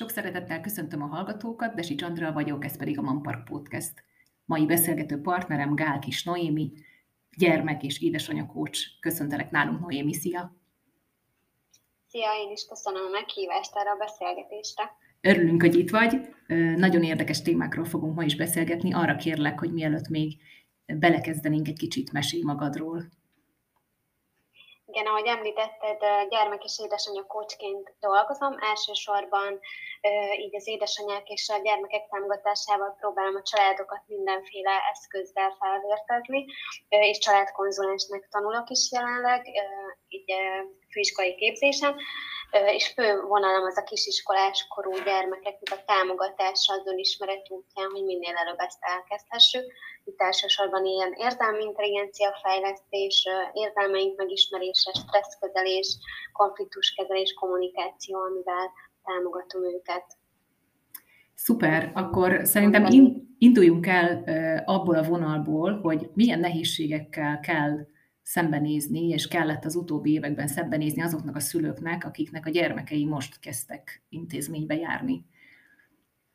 Sok szeretettel köszöntöm a hallgatókat, Desi Csandra vagyok, ez pedig a Manpark Podcast. Mai beszélgető partnerem Gál Kis Noémi, gyermek és édesanyja coach. Köszöntelek nálunk, Noémi, szia! Szia, én is köszönöm a meghívást erre a beszélgetésre. Örülünk, hogy itt vagy. Nagyon érdekes témákról fogunk ma is beszélgetni. Arra kérlek, hogy mielőtt még belekezdenénk egy kicsit mesélj magadról. Igen, ahogy említetted, gyermek és édesanyja kócsként dolgozom. Elsősorban így az édesanyák és a gyermekek támogatásával próbálom a családokat mindenféle eszközzel felvértezni, és családkonzulensnek tanulok is jelenleg, így főiskolai képzésen és fő vonalam az a kisiskolás korú gyermekeknek a támogatása az önismeret útján, hogy minél előbb ezt elkezdhessük. Itt elsősorban ilyen érzelmi intelligencia fejlesztés, érzelmeink megismerése, stresszkezelés, konfliktuskezelés, kommunikáció, amivel támogatom őket. Szuper, akkor szerintem induljunk el abból a vonalból, hogy milyen nehézségekkel kell szembenézni, és kellett az utóbbi években szembenézni azoknak a szülőknek, akiknek a gyermekei most kezdtek intézménybe járni.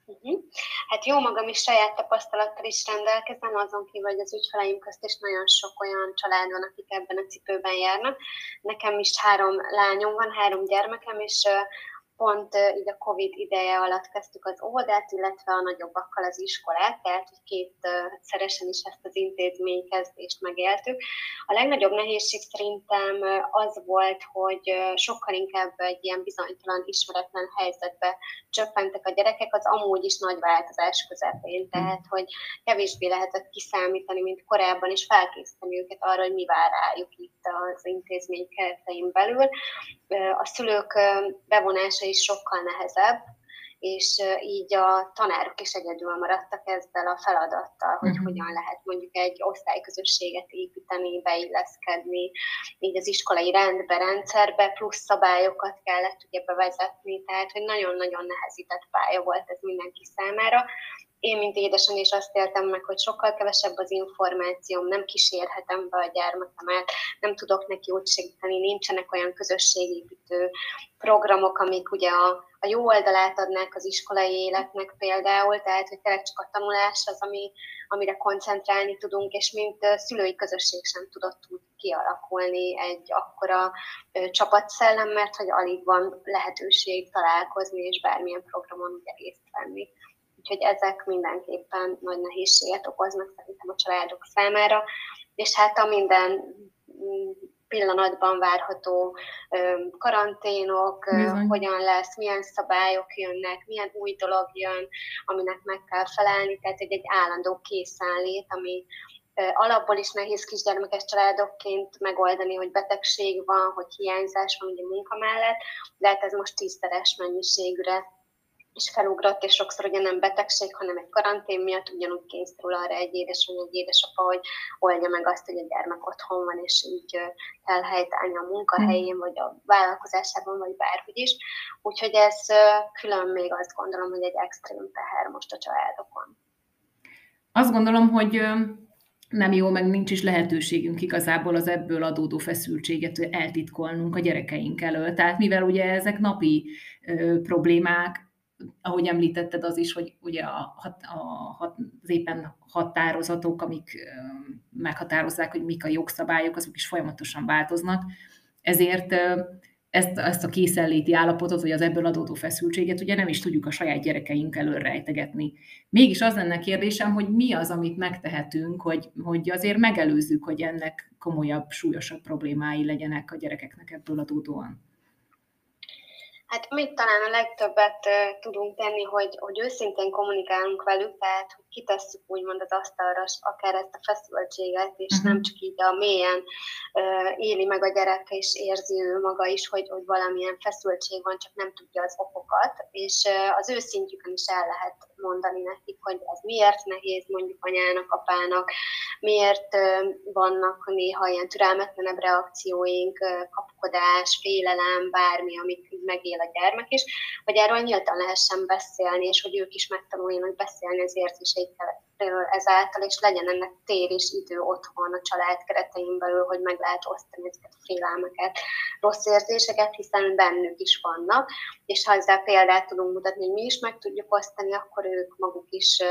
Uh-huh. Hát jó magam is saját tapasztalattal is rendelkezem, azon kívül, hogy az ügyfeleim közt is nagyon sok olyan család van, akik ebben a cipőben járnak. Nekem is három lányom van, három gyermekem, és pont így a Covid ideje alatt kezdtük az óvodát, illetve a nagyobbakkal az iskolát, tehát hogy két szeresen is ezt az intézménykezdést megéltük. A legnagyobb nehézség szerintem az volt, hogy sokkal inkább egy ilyen bizonytalan, ismeretlen helyzetbe csöppentek a gyerekek, az amúgy is nagy változás közepén, hm. tehát hogy kevésbé lehetett kiszámítani, mint korábban, és felkészíteni őket arra, hogy mi vár rájuk itt az intézmény keretein belül. A szülők bevonása is sokkal nehezebb, és így a tanárok is egyedül maradtak ezzel a feladattal, hogy uh-huh. hogyan lehet mondjuk egy osztályközösséget építeni, beilleszkedni, így az iskolai rendbe, rendszerbe, plusz szabályokat kellett ugye bevezetni, tehát hogy nagyon-nagyon nehezített pálya volt ez mindenki számára, én, mint édesanyja is azt éltem meg, hogy sokkal kevesebb az információm, nem kísérhetem be a gyermekemet, nem tudok neki úgy segíteni, nincsenek olyan közösségépítő programok, amik ugye a, a jó oldalát adnák az iskolai életnek például, tehát hogy tényleg csak a tanulás az, ami, amire koncentrálni tudunk, és mint szülői közösség sem tudott úgy kialakulni egy akkora csapatszellem, mert hogy alig van lehetőség találkozni és bármilyen programon ugye részt venni. Úgyhogy ezek mindenképpen nagy nehézséget okoznak szerintem a családok számára, és hát a minden mm, pillanatban várható karanténok, Bizony. hogyan lesz, milyen szabályok jönnek, milyen új dolog jön, aminek meg kell felelni, tehát egy, egy állandó készenlét, ami alapból is nehéz kisgyermekes családokként megoldani, hogy betegség van, hogy hiányzás van ugye munka mellett, de hát ez most tízszeres mennyiségre és felugrott, és sokszor ugye nem betegség, hanem egy karantén miatt ugyanúgy kényszerül arra egy édesanyja, egy édesapa, hogy oldja meg azt, hogy a gyermek otthon van, és így kell helytállni a munkahelyén, vagy a vállalkozásában, vagy bárhogy is. Úgyhogy ez külön még azt gondolom, hogy egy extrém teher most a családokon. Azt gondolom, hogy nem jó, meg nincs is lehetőségünk igazából az ebből adódó feszültséget eltitkolnunk a gyerekeink elől. Tehát mivel ugye ezek napi ö, problémák, ahogy említetted az is, hogy ugye a, a, a, az éppen határozatok, amik meghatározzák, hogy mik a jogszabályok, azok is folyamatosan változnak. Ezért ezt, ezt a készenléti állapotot, vagy az ebből adódó feszültséget ugye nem is tudjuk a saját gyerekeink elől rejtegetni. Mégis az lenne kérdésem, hogy mi az, amit megtehetünk, hogy, hogy azért megelőzzük, hogy ennek komolyabb, súlyosabb problémái legyenek a gyerekeknek ebből adódóan. Hát mit talán a legtöbbet tudunk tenni, hogy, hogy őszintén kommunikálunk velük, tehát kitesszük úgymond az asztalra akár ezt a feszültséget, és uh-huh. nem csak így a mélyen uh, éli meg a gyerek, és érzi ő maga is, hogy, hogy valamilyen feszültség van, csak nem tudja az okokat, és uh, az ő szintjükön is el lehet mondani nekik, hogy ez miért nehéz mondjuk anyának, apának, miért uh, vannak néha ilyen türelmetlenebb reakcióink, uh, kapkodás, félelem, bármi, amit megél a gyermek is, hogy erről nyíltan lehessen beszélni, és hogy ők is megtanuljanak beszélni az érzéseikkel ezáltal, és legyen ennek tér és idő otthon a család keretein belül, hogy meg lehet osztani ezeket a félelmeket, rossz érzéseket, hiszen bennük is vannak, és ha ezzel példát tudunk mutatni, hogy mi is meg tudjuk osztani, akkor ők maguk is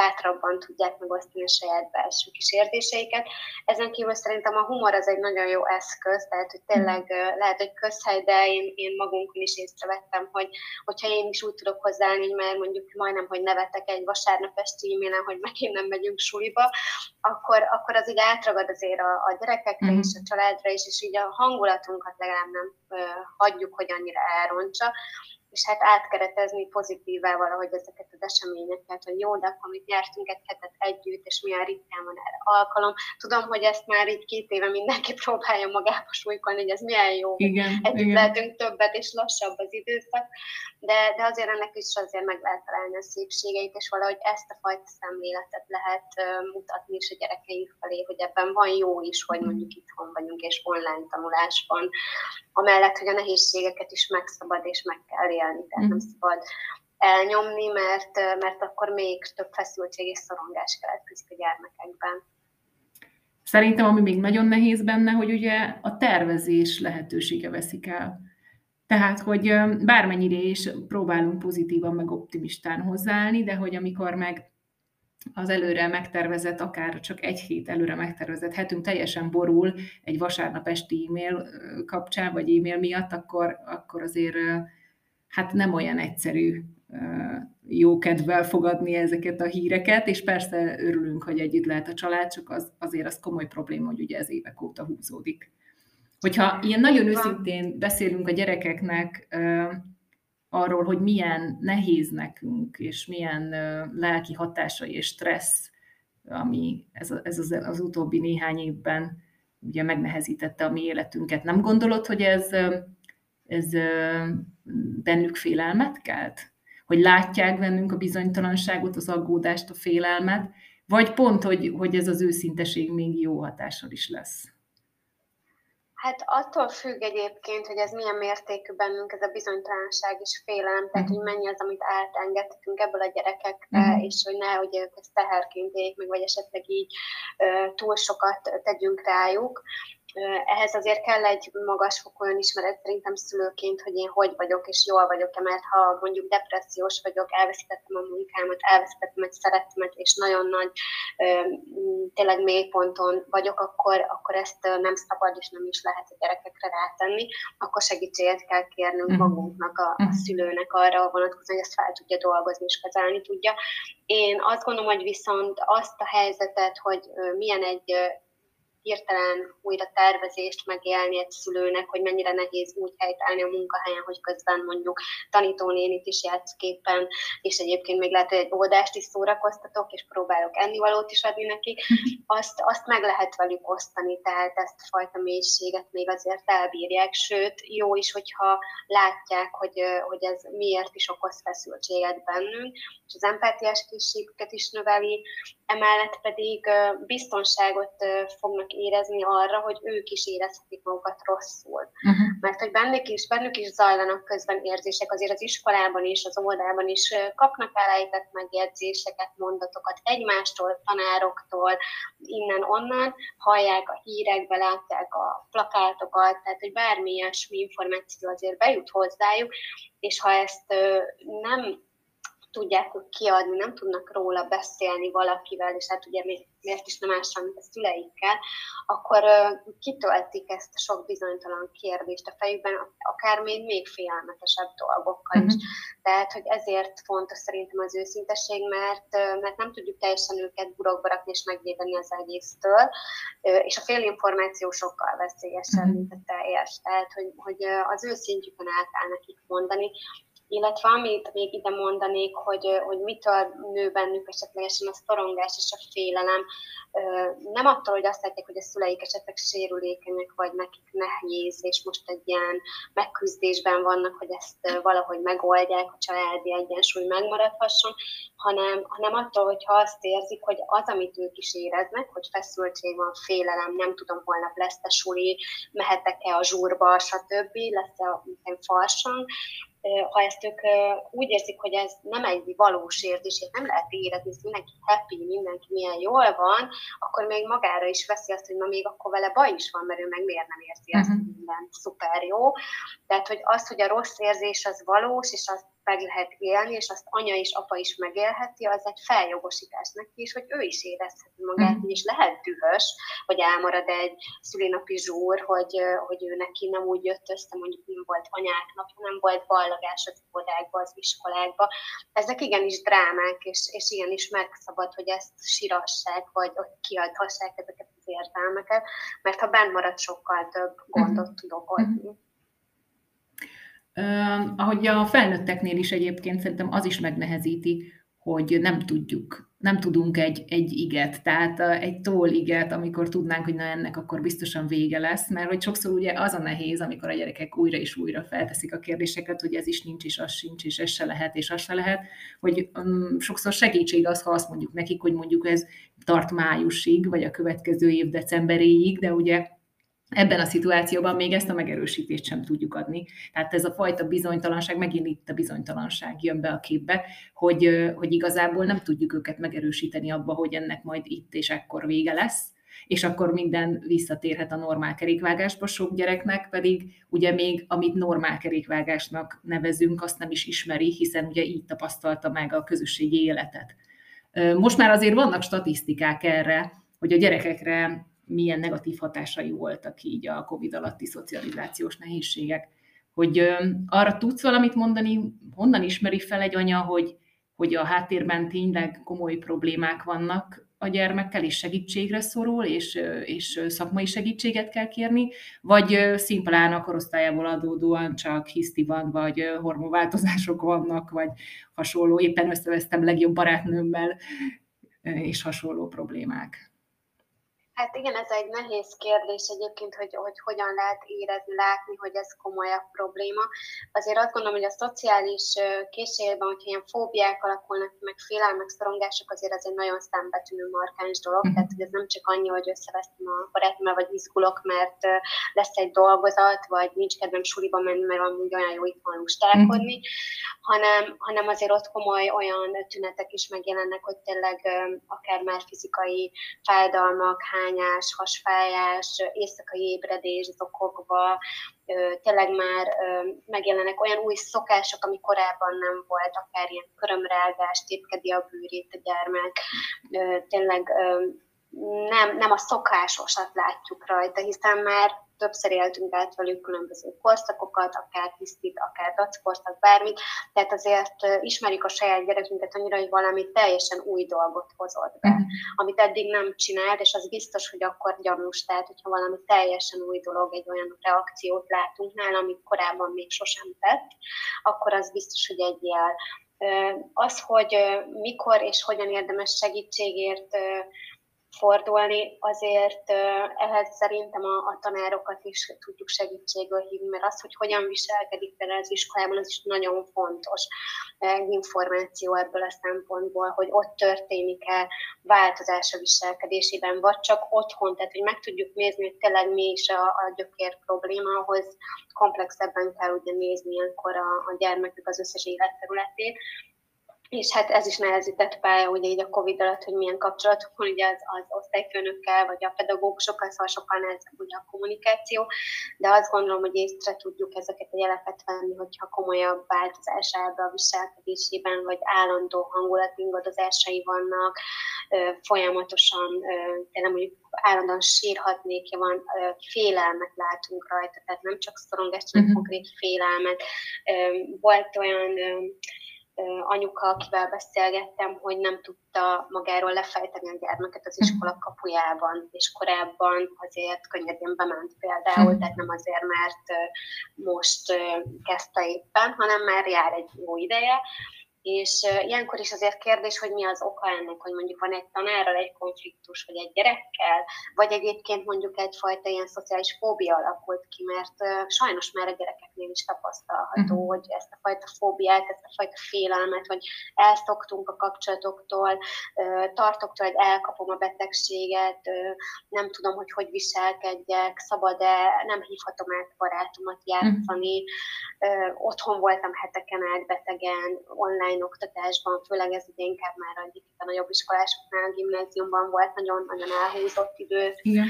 bátrabban tudják megosztani a saját belső kis érzéseiket. Ezen kívül szerintem a humor az egy nagyon jó eszköz, tehát hogy tényleg lehet, hogy közhely, de én, én magunkon is észrevettem, hogy hogyha én is úgy tudok hozzáállni, mert mondjuk majdnem, hogy nevetek egy vasárnap esti e-mailen, hogy megint nem megyünk suliba, akkor, akkor az így átragad azért a, a gyerekekre mm. és a családra is, és így a hangulatunkat legalább nem ö, hagyjuk, hogy annyira elrontsa és hát átkeretezni pozitívá valahogy ezeket az eseményeket, hogy jó, de akkor mit nyertünk egy hetet együtt, és milyen ritkán van erre alkalom. Tudom, hogy ezt már így két éve mindenki próbálja magába súlykolni, hogy ez milyen jó, igen, együtt igen. lehetünk többet, és lassabb az időszak, de, de azért ennek is azért meg lehet találni a szépségeit, és valahogy ezt a fajta szemléletet lehet uh, mutatni is a gyerekeink felé, hogy ebben van jó is, hogy mondjuk itthon vagyunk, és online tanulás van, amellett, hogy a nehézségeket is megszabad és meg kell élni, tehát nem mhm. szabad elnyomni, mert, mert akkor még több feszültség és szorongás keletkezik a gyermekekben. Szerintem, ami még nagyon nehéz benne, hogy ugye a tervezés lehetősége veszik el. Tehát, hogy bármennyire is próbálunk pozitívan, meg optimistán hozzáállni, de hogy amikor meg az előre megtervezett, akár csak egy hét előre megtervezett hetünk teljesen borul egy vasárnap esti e-mail kapcsán, vagy e-mail miatt, akkor, akkor azért hát nem olyan egyszerű jó kedvel fogadni ezeket a híreket, és persze örülünk, hogy együtt lehet a család, csak az, azért az komoly probléma, hogy ugye ez évek óta húzódik. Hogyha ilyen nagyon őszintén beszélünk a gyerekeknek, arról, hogy milyen nehéz nekünk, és milyen lelki hatásai és stressz, ami ez, ez az, az utóbbi néhány évben ugye megnehezítette a mi életünket. Nem gondolod, hogy ez, ez bennük félelmet kelt? Hogy látják bennünk a bizonytalanságot, az aggódást, a félelmet, vagy pont, hogy, hogy ez az őszinteség még jó hatással is lesz? Hát attól függ egyébként, hogy ez milyen mértékű bennünk ez a bizonytalanság és félelem, tehát hogy mennyi az, amit átengedhetünk ebből a gyerekekre, uh-huh. és hogy ne, hogy ők ezt teherként éljék meg, vagy esetleg így uh, túl sokat tegyünk rájuk ehhez azért kell egy magas fokú önismeret szerintem szülőként, hogy én hogy vagyok és jól vagyok-e, mert ha mondjuk depressziós vagyok, elveszítettem a munkámat, elveszítettem egy szeretemet, és nagyon nagy, tényleg mély ponton vagyok, akkor, akkor ezt nem szabad és nem is lehet a gyerekekre rátenni, akkor segítséget kell kérnünk uh-huh. magunknak, a, a mhm. szülőnek arra vonatkozóan, hogy ezt fel tudja dolgozni és kezelni tudja. Én azt gondolom, hogy viszont azt a helyzetet, hogy milyen egy hirtelen újra tervezést megélni egy szülőnek, hogy mennyire nehéz úgy helytállni a munkahelyen, hogy közben mondjuk tanítónénit is játszképpen, és egyébként még lehet, hogy egy oldást is szórakoztatok, és próbálok ennivalót is adni neki, azt, azt meg lehet velük osztani, tehát ezt a fajta mélységet még azért elbírják, sőt, jó is, hogyha látják, hogy, hogy ez miért is okoz feszültséget bennünk, és az empátiás készségüket is növeli, emellett pedig biztonságot fognak érezni arra, hogy ők is érezhetik magukat rosszul. Uh-huh. Mert hogy bennük is, bennük is zajlanak közben érzések, azért az iskolában is, az oldalban is kapnak elejtett megjegyzéseket, mondatokat egymástól, tanároktól, innen-onnan, hallják a hírekbe, látják a plakátokat, tehát hogy bármi ilyesmi információ azért bejut hozzájuk, és ha ezt nem tudják kiadni, nem tudnak róla beszélni valakivel, és hát ugye miért is nem mással, mint a szüleikkel, akkor kitöltik ezt a sok bizonytalan kérdést a fejükben, akár még, még félelmetesebb dolgokkal is. Uh-huh. Tehát, hogy ezért fontos szerintem az őszinteség, mert, mert nem tudjuk teljesen őket burokba rakni és megvédeni az egésztől, és a félinformáció sokkal veszélyesebb, uh-huh. mint a teljes. Tehát, hogy, hogy az őszintjükön át kell nekik mondani, illetve amit még ide mondanék, hogy, hogy mitől nő bennük esetlegesen a szorongás és a félelem, nem attól, hogy azt látják, hogy a szüleik esetleg sérülékenyek, vagy nekik nehéz, és most egy ilyen megküzdésben vannak, hogy ezt valahogy megoldják, a családi egyensúly megmaradhasson, hanem, hanem attól, hogyha azt érzik, hogy az, amit ők is éreznek, hogy feszültség van, félelem, nem tudom, holnap lesz a suli, mehetek-e a zsúrba, stb., lesz-e a farsang, ha ezt ők úgy érzik, hogy ez nem egy valós érzés, nem lehet érezni, hogy mindenki happy, mindenki milyen jól van, akkor még magára is veszi azt, hogy na még akkor vele baj is van, mert ő meg miért nem érzi uh-huh. azt, hogy minden szuper jó. Tehát, hogy az, hogy a rossz érzés az valós, és azt meg lehet élni, és azt anya és apa is megélheti, az egy feljogosítás neki is, hogy ő is érezheti magát, mm. és lehet dühös, hogy elmarad egy szülinapi zsúr, hogy, hogy ő neki nem úgy jött össze, mondjuk nem volt anyák napja, nem volt ballagás az iskolákba, az iskolákba. Ezek igenis drámák, és, és igenis megszabad, hogy ezt sirassák, vagy hogy kiadhassák ezeket az értelmeket, mert ha bent marad, sokkal több gondot mm. tud okozni. Mm. Ahogy a felnőtteknél is egyébként szerintem az is megnehezíti, hogy nem tudjuk, nem tudunk egy, egy iget, tehát egy tól iget, amikor tudnánk, hogy na ennek akkor biztosan vége lesz, mert hogy sokszor ugye az a nehéz, amikor a gyerekek újra és újra felteszik a kérdéseket, hogy ez is nincs, és az sincs, és ez se lehet, és az se lehet, hogy um, sokszor segítség az, ha azt mondjuk nekik, hogy mondjuk ez tart májusig, vagy a következő év decemberéig, de ugye ebben a szituációban még ezt a megerősítést sem tudjuk adni. Tehát ez a fajta bizonytalanság, megint itt a bizonytalanság jön be a képbe, hogy, hogy igazából nem tudjuk őket megerősíteni abba, hogy ennek majd itt és ekkor vége lesz, és akkor minden visszatérhet a normál kerékvágásba, sok gyereknek pedig ugye még amit normál kerékvágásnak nevezünk, azt nem is ismeri, hiszen ugye így tapasztalta meg a közösségi életet. Most már azért vannak statisztikák erre, hogy a gyerekekre milyen negatív hatásai voltak így a COVID alatti szocializációs nehézségek. Hogy arra tudsz valamit mondani, honnan ismeri fel egy anya, hogy, hogy a háttérben tényleg komoly problémák vannak a gyermekkel, és segítségre szorul, és, és szakmai segítséget kell kérni, vagy szimplán a korosztályából adódóan csak hiszti van, vagy hormonváltozások vannak, vagy hasonló, éppen összevesztem legjobb barátnőmmel, és hasonló problémák. Hát igen, ez egy nehéz kérdés egyébként, hogy, hogy hogyan lehet érezni, látni, hogy ez komolyabb probléma. Azért azt gondolom, hogy a szociális készségben, hogyha ilyen fóbiák alakulnak, meg félelmek, szorongások, azért az egy nagyon szembetűnő markáns dolog. Mm. Tehát, hogy ez nem csak annyi, hogy összevesztem a barátnőmmel, vagy izgulok, mert lesz egy dolgozat, vagy nincs kedvem suliba menni, mert amúgy olyan jó itt van lustálkodni, mm. hanem, hanem azért ott komoly olyan tünetek is megjelennek, hogy tényleg akár már fizikai fájdalmak, hányás, hasfájás, éjszakai ébredés zokogva, tényleg már megjelenek olyan új szokások, ami korábban nem volt, akár ilyen körömrágás, tépkedi a bőrét a gyermek, tényleg nem, nem a szokásosat látjuk rajta, hiszen már többször éltünk át velük különböző korszakokat, akár hisztit, akár dackorszak, bármit, tehát azért ismerjük a saját gyerekünket annyira, hogy valami teljesen új dolgot hozott be, uh-huh. amit eddig nem csinált, és az biztos, hogy akkor gyanús, tehát hogyha valami teljesen új dolog, egy olyan reakciót látunk nála, amit korábban még sosem tett, akkor az biztos, hogy egy jel. Az, hogy mikor és hogyan érdemes segítségért fordulni, azért ehhez szerintem a, a tanárokat is tudjuk segítségből hívni, mert az, hogy hogyan viselkedik vele az iskolában, az is nagyon fontos információ ebből a szempontból, hogy ott történik-e változás a viselkedésében, vagy csak otthon, tehát hogy meg tudjuk nézni, hogy tényleg mi is a, a gyökér probléma, ahhoz komplexebben kell ugye nézni ilyenkor a, a gyermekük az összes életterületét, és hát ez is nehezített pálya ugye így a Covid alatt, hogy milyen kapcsolatok van ugye az, az osztályfőnökkel, vagy a pedagógusokkal, szóval sokkal nehezebb ugye a kommunikáció, de azt gondolom, hogy észre tudjuk ezeket a jeleket venni, hogyha komolyabb változás ebbe a viselkedésében, vagy állandó hangulatingadozásai vannak, folyamatosan, tényleg mondjuk állandóan sírhatnékja van, félelmet látunk rajta, tehát nem csak szorongást, hanem uh-huh. konkrét félelmet. Volt olyan anyuka, akivel beszélgettem, hogy nem tudta magáról lefejteni a gyermeket az iskola mhm. kapujában, és korábban azért könnyedén bement például, mhm. tehát nem azért, mert most kezdte éppen, hanem már jár egy jó ideje, és ilyenkor is azért kérdés, hogy mi az oka ennek, hogy mondjuk van egy tanárral egy konfliktus, vagy egy gyerekkel, vagy egyébként mondjuk egyfajta ilyen szociális fóbia alakult ki, mert sajnos már a gyerekeknél is tapasztalható, uh-huh. hogy ezt a fajta fóbiát, ezt a fajta félelmet, hogy elszoktunk a kapcsolatoktól, tartok tőle, hogy elkapom a betegséget, nem tudom, hogy hogy viselkedjek, szabad-e, nem hívhatom át barátomat játszani, uh-huh. otthon voltam heteken át betegen, online oktatásban, főleg ez ugye inkább már egyik a nagyobb iskolásoknál, a gimnáziumban volt nagyon-nagyon elhúzott idő. Igen.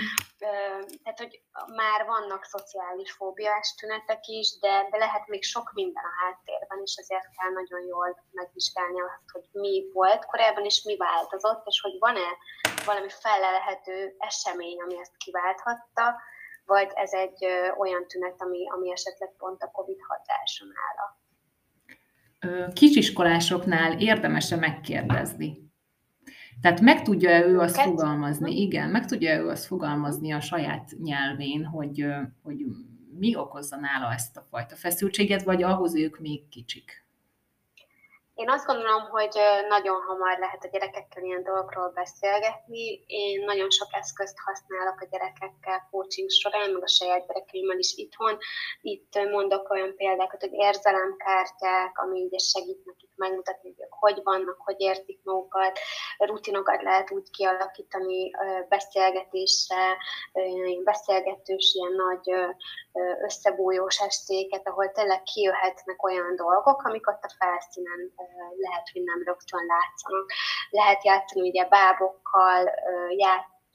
Tehát, hogy már vannak szociális fóbiás tünetek is, de, de lehet még sok minden a háttérben, és ezért kell nagyon jól megvizsgálni azt, hogy mi volt korábban, és mi változott, és hogy van-e valami felelhető esemény, ami ezt kiválthatta, vagy ez egy olyan tünet, ami, ami esetleg pont a COVID hatáson áll kisiskolásoknál érdemes-e megkérdezni? Tehát meg tudja ő azt fogalmazni, igen, meg tudja ő azt fogalmazni a saját nyelvén, hogy, hogy mi okozza nála ezt a fajta feszültséget, vagy ahhoz ők még kicsik? Én azt gondolom, hogy nagyon hamar lehet a gyerekekkel ilyen dolgokról beszélgetni. Én nagyon sok eszközt használok a gyerekekkel coaching során, meg a saját gyerekeimmel is itthon. Itt mondok olyan példákat, hogy érzelemkártyák, ami ugye segít nekik megmutatni, hogy hogy vannak, hogy értik magukat. Rutinokat lehet úgy kialakítani beszélgetésre, beszélgetős, ilyen nagy összebújós estéket, ahol tényleg kijöhetnek olyan dolgok, amik ott a felszínen lehet, hogy nem rögtön látszanak. Lehet játszani ugye bábokkal,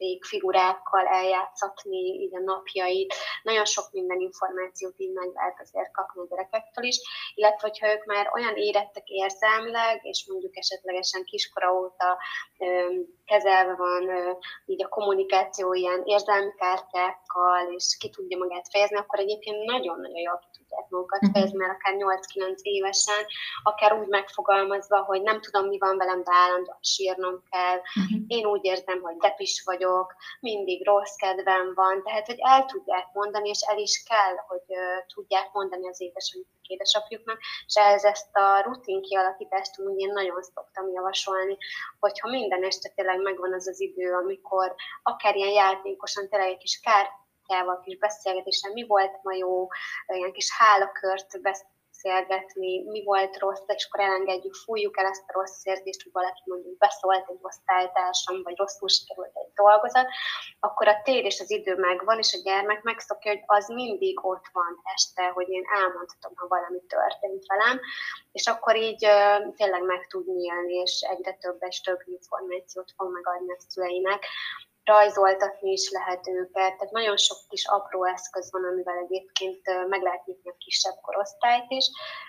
ját, figurákkal eljátszatni így a napjait. Nagyon sok minden információt így meg lehet azért kapni a gyerekektől is, illetve hogyha ők már olyan érettek érzelmileg, és mondjuk esetlegesen kiskora óta kezelve van így a kommunikáció ilyen érzelmi kártyákkal, és ki tudja magát fejezni, akkor egyébként nagyon-nagyon jól ki tudják magukat mhm. fejezni, mert akár 8-9 évesen, akár úgy megfogalmazva, hogy nem tudom, mi van velem, de állandóan sírnom kell. Uh-huh. Én úgy érzem, hogy depis vagyok, vagyok, mindig rossz kedvem van, tehát hogy el tudják mondani, és el is kell, hogy uh, tudják mondani az édesanyjuk édesapjuknak, és ez ezt a rutin kialakítást úgy én nagyon szoktam javasolni, hogyha minden este tényleg megvan az az idő, amikor akár ilyen játékosan tényleg egy kis kártyával, kis beszélgetésen, mi volt ma jó, ilyen kis hálakört beszélgetni, mi volt rossz, és akkor elengedjük, fújjuk el ezt a rossz érzést, hogy valaki mondjuk beszólt egy osztálytársam, vagy rosszul sikerült egy dolgozat, akkor a tér és az idő megvan, és a gyermek megszokja, hogy az mindig ott van este, hogy én elmondhatom, ha valami történt velem, és akkor így uh, tényleg meg tud nyílni, és egyre több és több információt fog megadni a szüleinek, rajzoltatni is lehet őket, tehát nagyon sok kis apró eszköz van, amivel egyébként meg lehet nyitni a kisebb korosztályt is.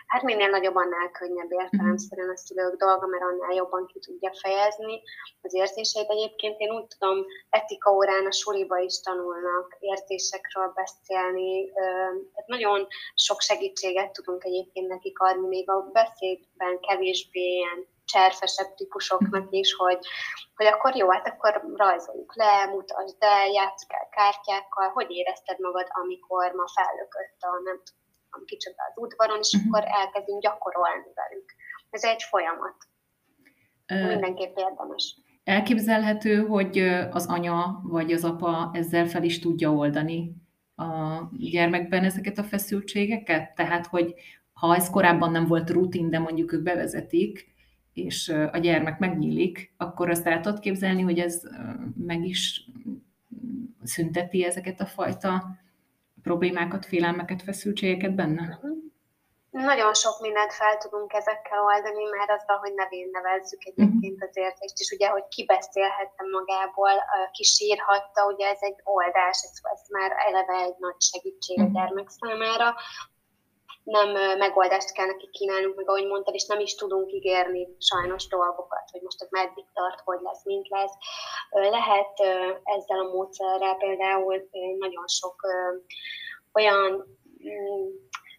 Hát minél nagyobb, annál könnyebb értelemszerűen a szülők dolga, mert annál jobban ki tudja fejezni az érzéseit. Egyébként én úgy tudom, etika órán a suliba is tanulnak érzésekről beszélni, tehát nagyon sok segítséget tudunk egyébként nekik adni, még a beszédben kevésbé ilyen cserfesebb típusoknak is, hogy, hogy akkor jó, hát akkor rajzoljuk le, mutasd el, játsszuk el kártyákkal, hogy érezted magad, amikor ma fellökött a nem tudom, kicsoda az udvaron, és uh-huh. akkor elkezdünk gyakorolni velük. Ez egy folyamat. Uh, Mindenképp érdemes. Elképzelhető, hogy az anya vagy az apa ezzel fel is tudja oldani a gyermekben ezeket a feszültségeket? Tehát, hogy ha ez korábban nem volt rutin, de mondjuk ők bevezetik, és a gyermek megnyílik, akkor azt el tudod képzelni, hogy ez meg is szünteti ezeket a fajta problémákat, félelmeket, feszültségeket benne? Mhm. Nagyon sok mindent fel tudunk ezekkel oldani, már azzal, hogy nevén nevezzük egyébként mhm. az érzést, és ugye, hogy ki beszélhette magából, ki sírhatta, ugye ez egy oldás, ez, ez már eleve egy nagy segítség a mhm. gyermek számára, nem megoldást kell neki kínálnunk, meg ahogy mondtad, és nem is tudunk ígérni sajnos dolgokat, hogy most ez meddig tart, hogy lesz, mint lesz. Lehet ezzel a módszerrel például nagyon sok olyan mm,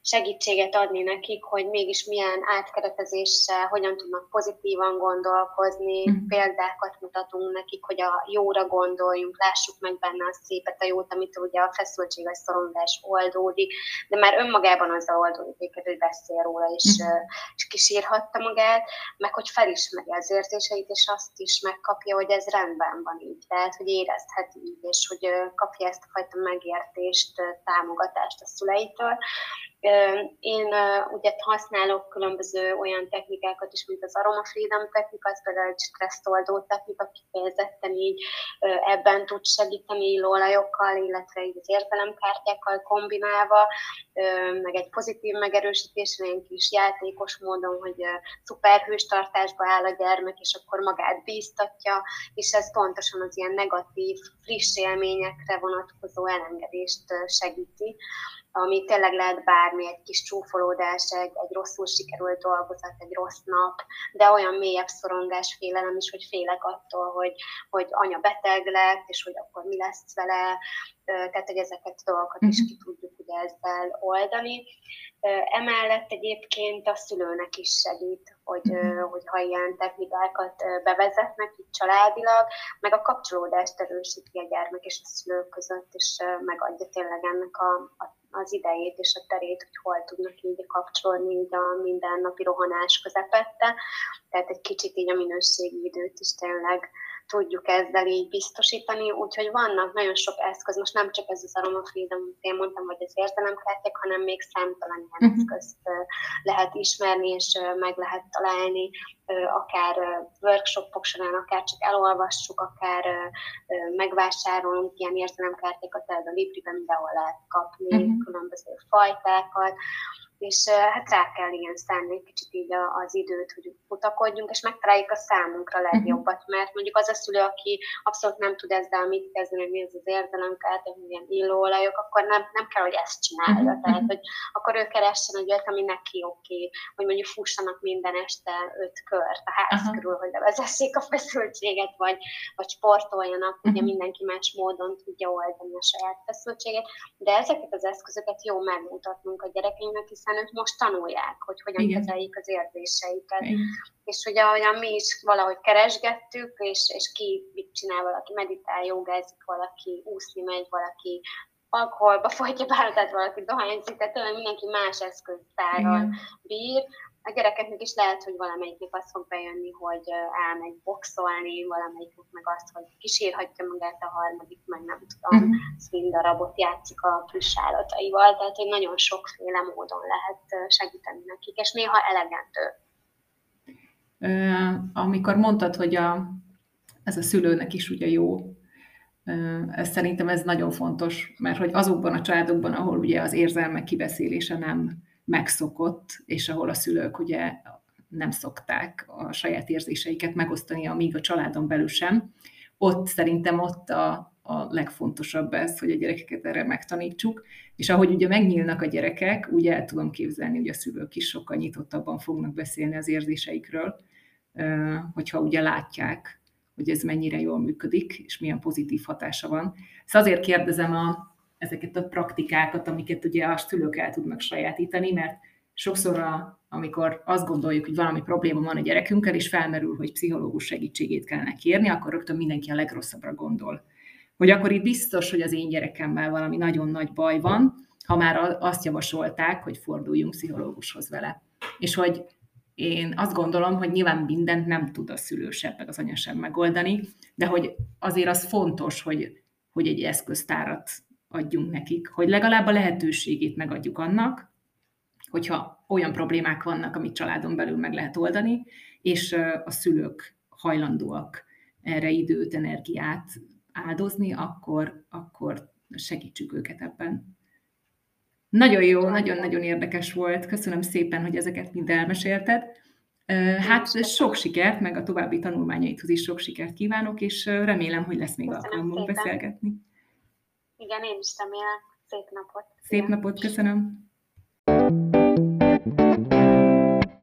segítséget adni nekik, hogy mégis milyen átkeretezéssel, hogyan tudnak pozitívan gondolkozni, mm. példákat mutatunk nekik, hogy a jóra gondoljunk, lássuk meg benne a szépet, a jót, amit ugye a feszültség vagy szorongás oldódik, de már önmagában az oldódik, hogy beszél róla, és, mm. és kisírhatta magát, meg hogy felismeri az érzéseit, és azt is megkapja, hogy ez rendben van így, tehát hogy érezhet így, és hogy kapja ezt a fajta megértést, támogatást a szüleitől. Én ugye használok különböző olyan technikákat is, mint az Aroma Freedom technika, az például egy stresszoldó technika, kifejezetten így ebben tud segíteni illóolajokkal, illetve így az értelemkártyákkal kombinálva, meg egy pozitív megerősítés, egy kis játékos módon, hogy szuperhős tartásba áll a gyermek, és akkor magát bíztatja, és ez pontosan az ilyen negatív, friss élményekre vonatkozó elengedést segíti ami tényleg lehet bármi, egy kis csúfolódás, egy, egy rosszul sikerült dolgozat, egy rossz nap, de olyan mélyebb szorongás, félelem is, hogy félek attól, hogy, hogy anya beteg lett, és hogy akkor mi lesz vele, tehát hogy ezeket a dolgokat is mhm. ki tudjuk ugye ezzel oldani. Emellett egyébként a szülőnek is segít, hogy, mhm. hogy ha ilyen technikákat bevezetnek itt családilag, meg a kapcsolódást erősíti a gyermek és a szülők között, és megadja tényleg ennek a, a az idejét és a terét, hogy hol tudnak így kapcsolni így a mindennapi rohanás közepette. Tehát egy kicsit így a minőségi időt is tényleg tudjuk ezzel így biztosítani, úgyhogy vannak nagyon sok eszköz, most nem csak ez az Aroma Freedom, amit én mondtam, vagy az értelemkártyák, hanem még számtalan ilyen uh-huh. eszközt lehet ismerni, és meg lehet találni, akár workshopok során, akár csak elolvassuk, akár megvásárolunk ilyen értelemkártyákat, tehát a Libriben mindenhol lehet kapni uh-huh. különböző fajtákat, és hát rá kell ilyen szállni egy kicsit így az időt, hogy futakodjunk, és megtaláljuk a számunkra mhm. legjobbat, mert mondjuk az a szülő, aki abszolút nem tud ezzel mit kezdeni, mi az az érzelemkát, hogy milyen illóolajok, akkor nem, nem kell, hogy ezt csinálja. Uh-huh. Tehát, hogy akkor ő keressen egy olyat, ami neki oké, okay, hogy mondjuk fussanak minden este öt kört a ház uh-huh. körül, hogy levezessék a feszültséget, vagy, vagy sportoljanak, ugye mindenki más módon tudja oldani a saját feszültséget, de ezeket az eszközöket jó megmutatnunk a gyerekeinknek, hiszen ők most tanulják, hogy hogyan Igen. kezeljék az érzéseiket. Igen. És ugye ahogyan mi is valahogy keresgettük, és, és ki mit csinál, valaki meditál, jogázik, valaki úszni megy, valaki alkoholba folytja bár, tehát valaki dohányzik, tehát mindenki más eszköztárral bír, a gyerekeknek is lehet, hogy valamelyiknek azt fog bejönni, hogy elmegy boxolni, valamelyiknek meg azt, hogy kísérhatja magát a harmadik, meg nem tudom, uh-huh. mind darabot játszik a plusz állataival, tehát hogy nagyon sokféle módon lehet segíteni nekik, és néha elegendő. Amikor mondtad, hogy a, ez a szülőnek is ugye jó, ez szerintem ez nagyon fontos, mert hogy azokban a családokban, ahol ugye az érzelmek kibeszélése nem megszokott, és ahol a szülők ugye nem szokták a saját érzéseiket megosztani, amíg a családon belül sem. Ott szerintem ott a, a legfontosabb ez, hogy a gyerekeket erre megtanítsuk, és ahogy ugye megnyílnak a gyerekek, úgy el tudom képzelni, hogy a szülők is sokkal nyitottabban fognak beszélni az érzéseikről, hogyha ugye látják, hogy ez mennyire jól működik, és milyen pozitív hatása van. Szóval azért kérdezem a, ezeket a praktikákat, amiket ugye a szülők el tudnak sajátítani, mert sokszor, a, amikor azt gondoljuk, hogy valami probléma van a gyerekünkkel, és felmerül, hogy pszichológus segítségét kellene kérni, akkor rögtön mindenki a legrosszabbra gondol. Hogy akkor itt biztos, hogy az én gyerekemmel valami nagyon nagy baj van, ha már azt javasolták, hogy forduljunk pszichológushoz vele. És hogy én azt gondolom, hogy nyilván mindent nem tud a szülő sem, meg az anya sem megoldani, de hogy azért az fontos, hogy, hogy egy eszköztárat adjunk nekik, hogy legalább a lehetőségét megadjuk annak, hogyha olyan problémák vannak, amit családon belül meg lehet oldani, és a szülők hajlandóak erre időt, energiát áldozni, akkor, akkor segítsük őket ebben. Nagyon jó, nagyon-nagyon érdekes volt. Köszönöm szépen, hogy ezeket mind elmesélted. Hát sok sikert, meg a további tanulmányaithoz is sok sikert kívánok, és remélem, hogy lesz még alkalmunk beszélgetni. Igen, én is remélem. Szép napot. Szép napot, köszönöm.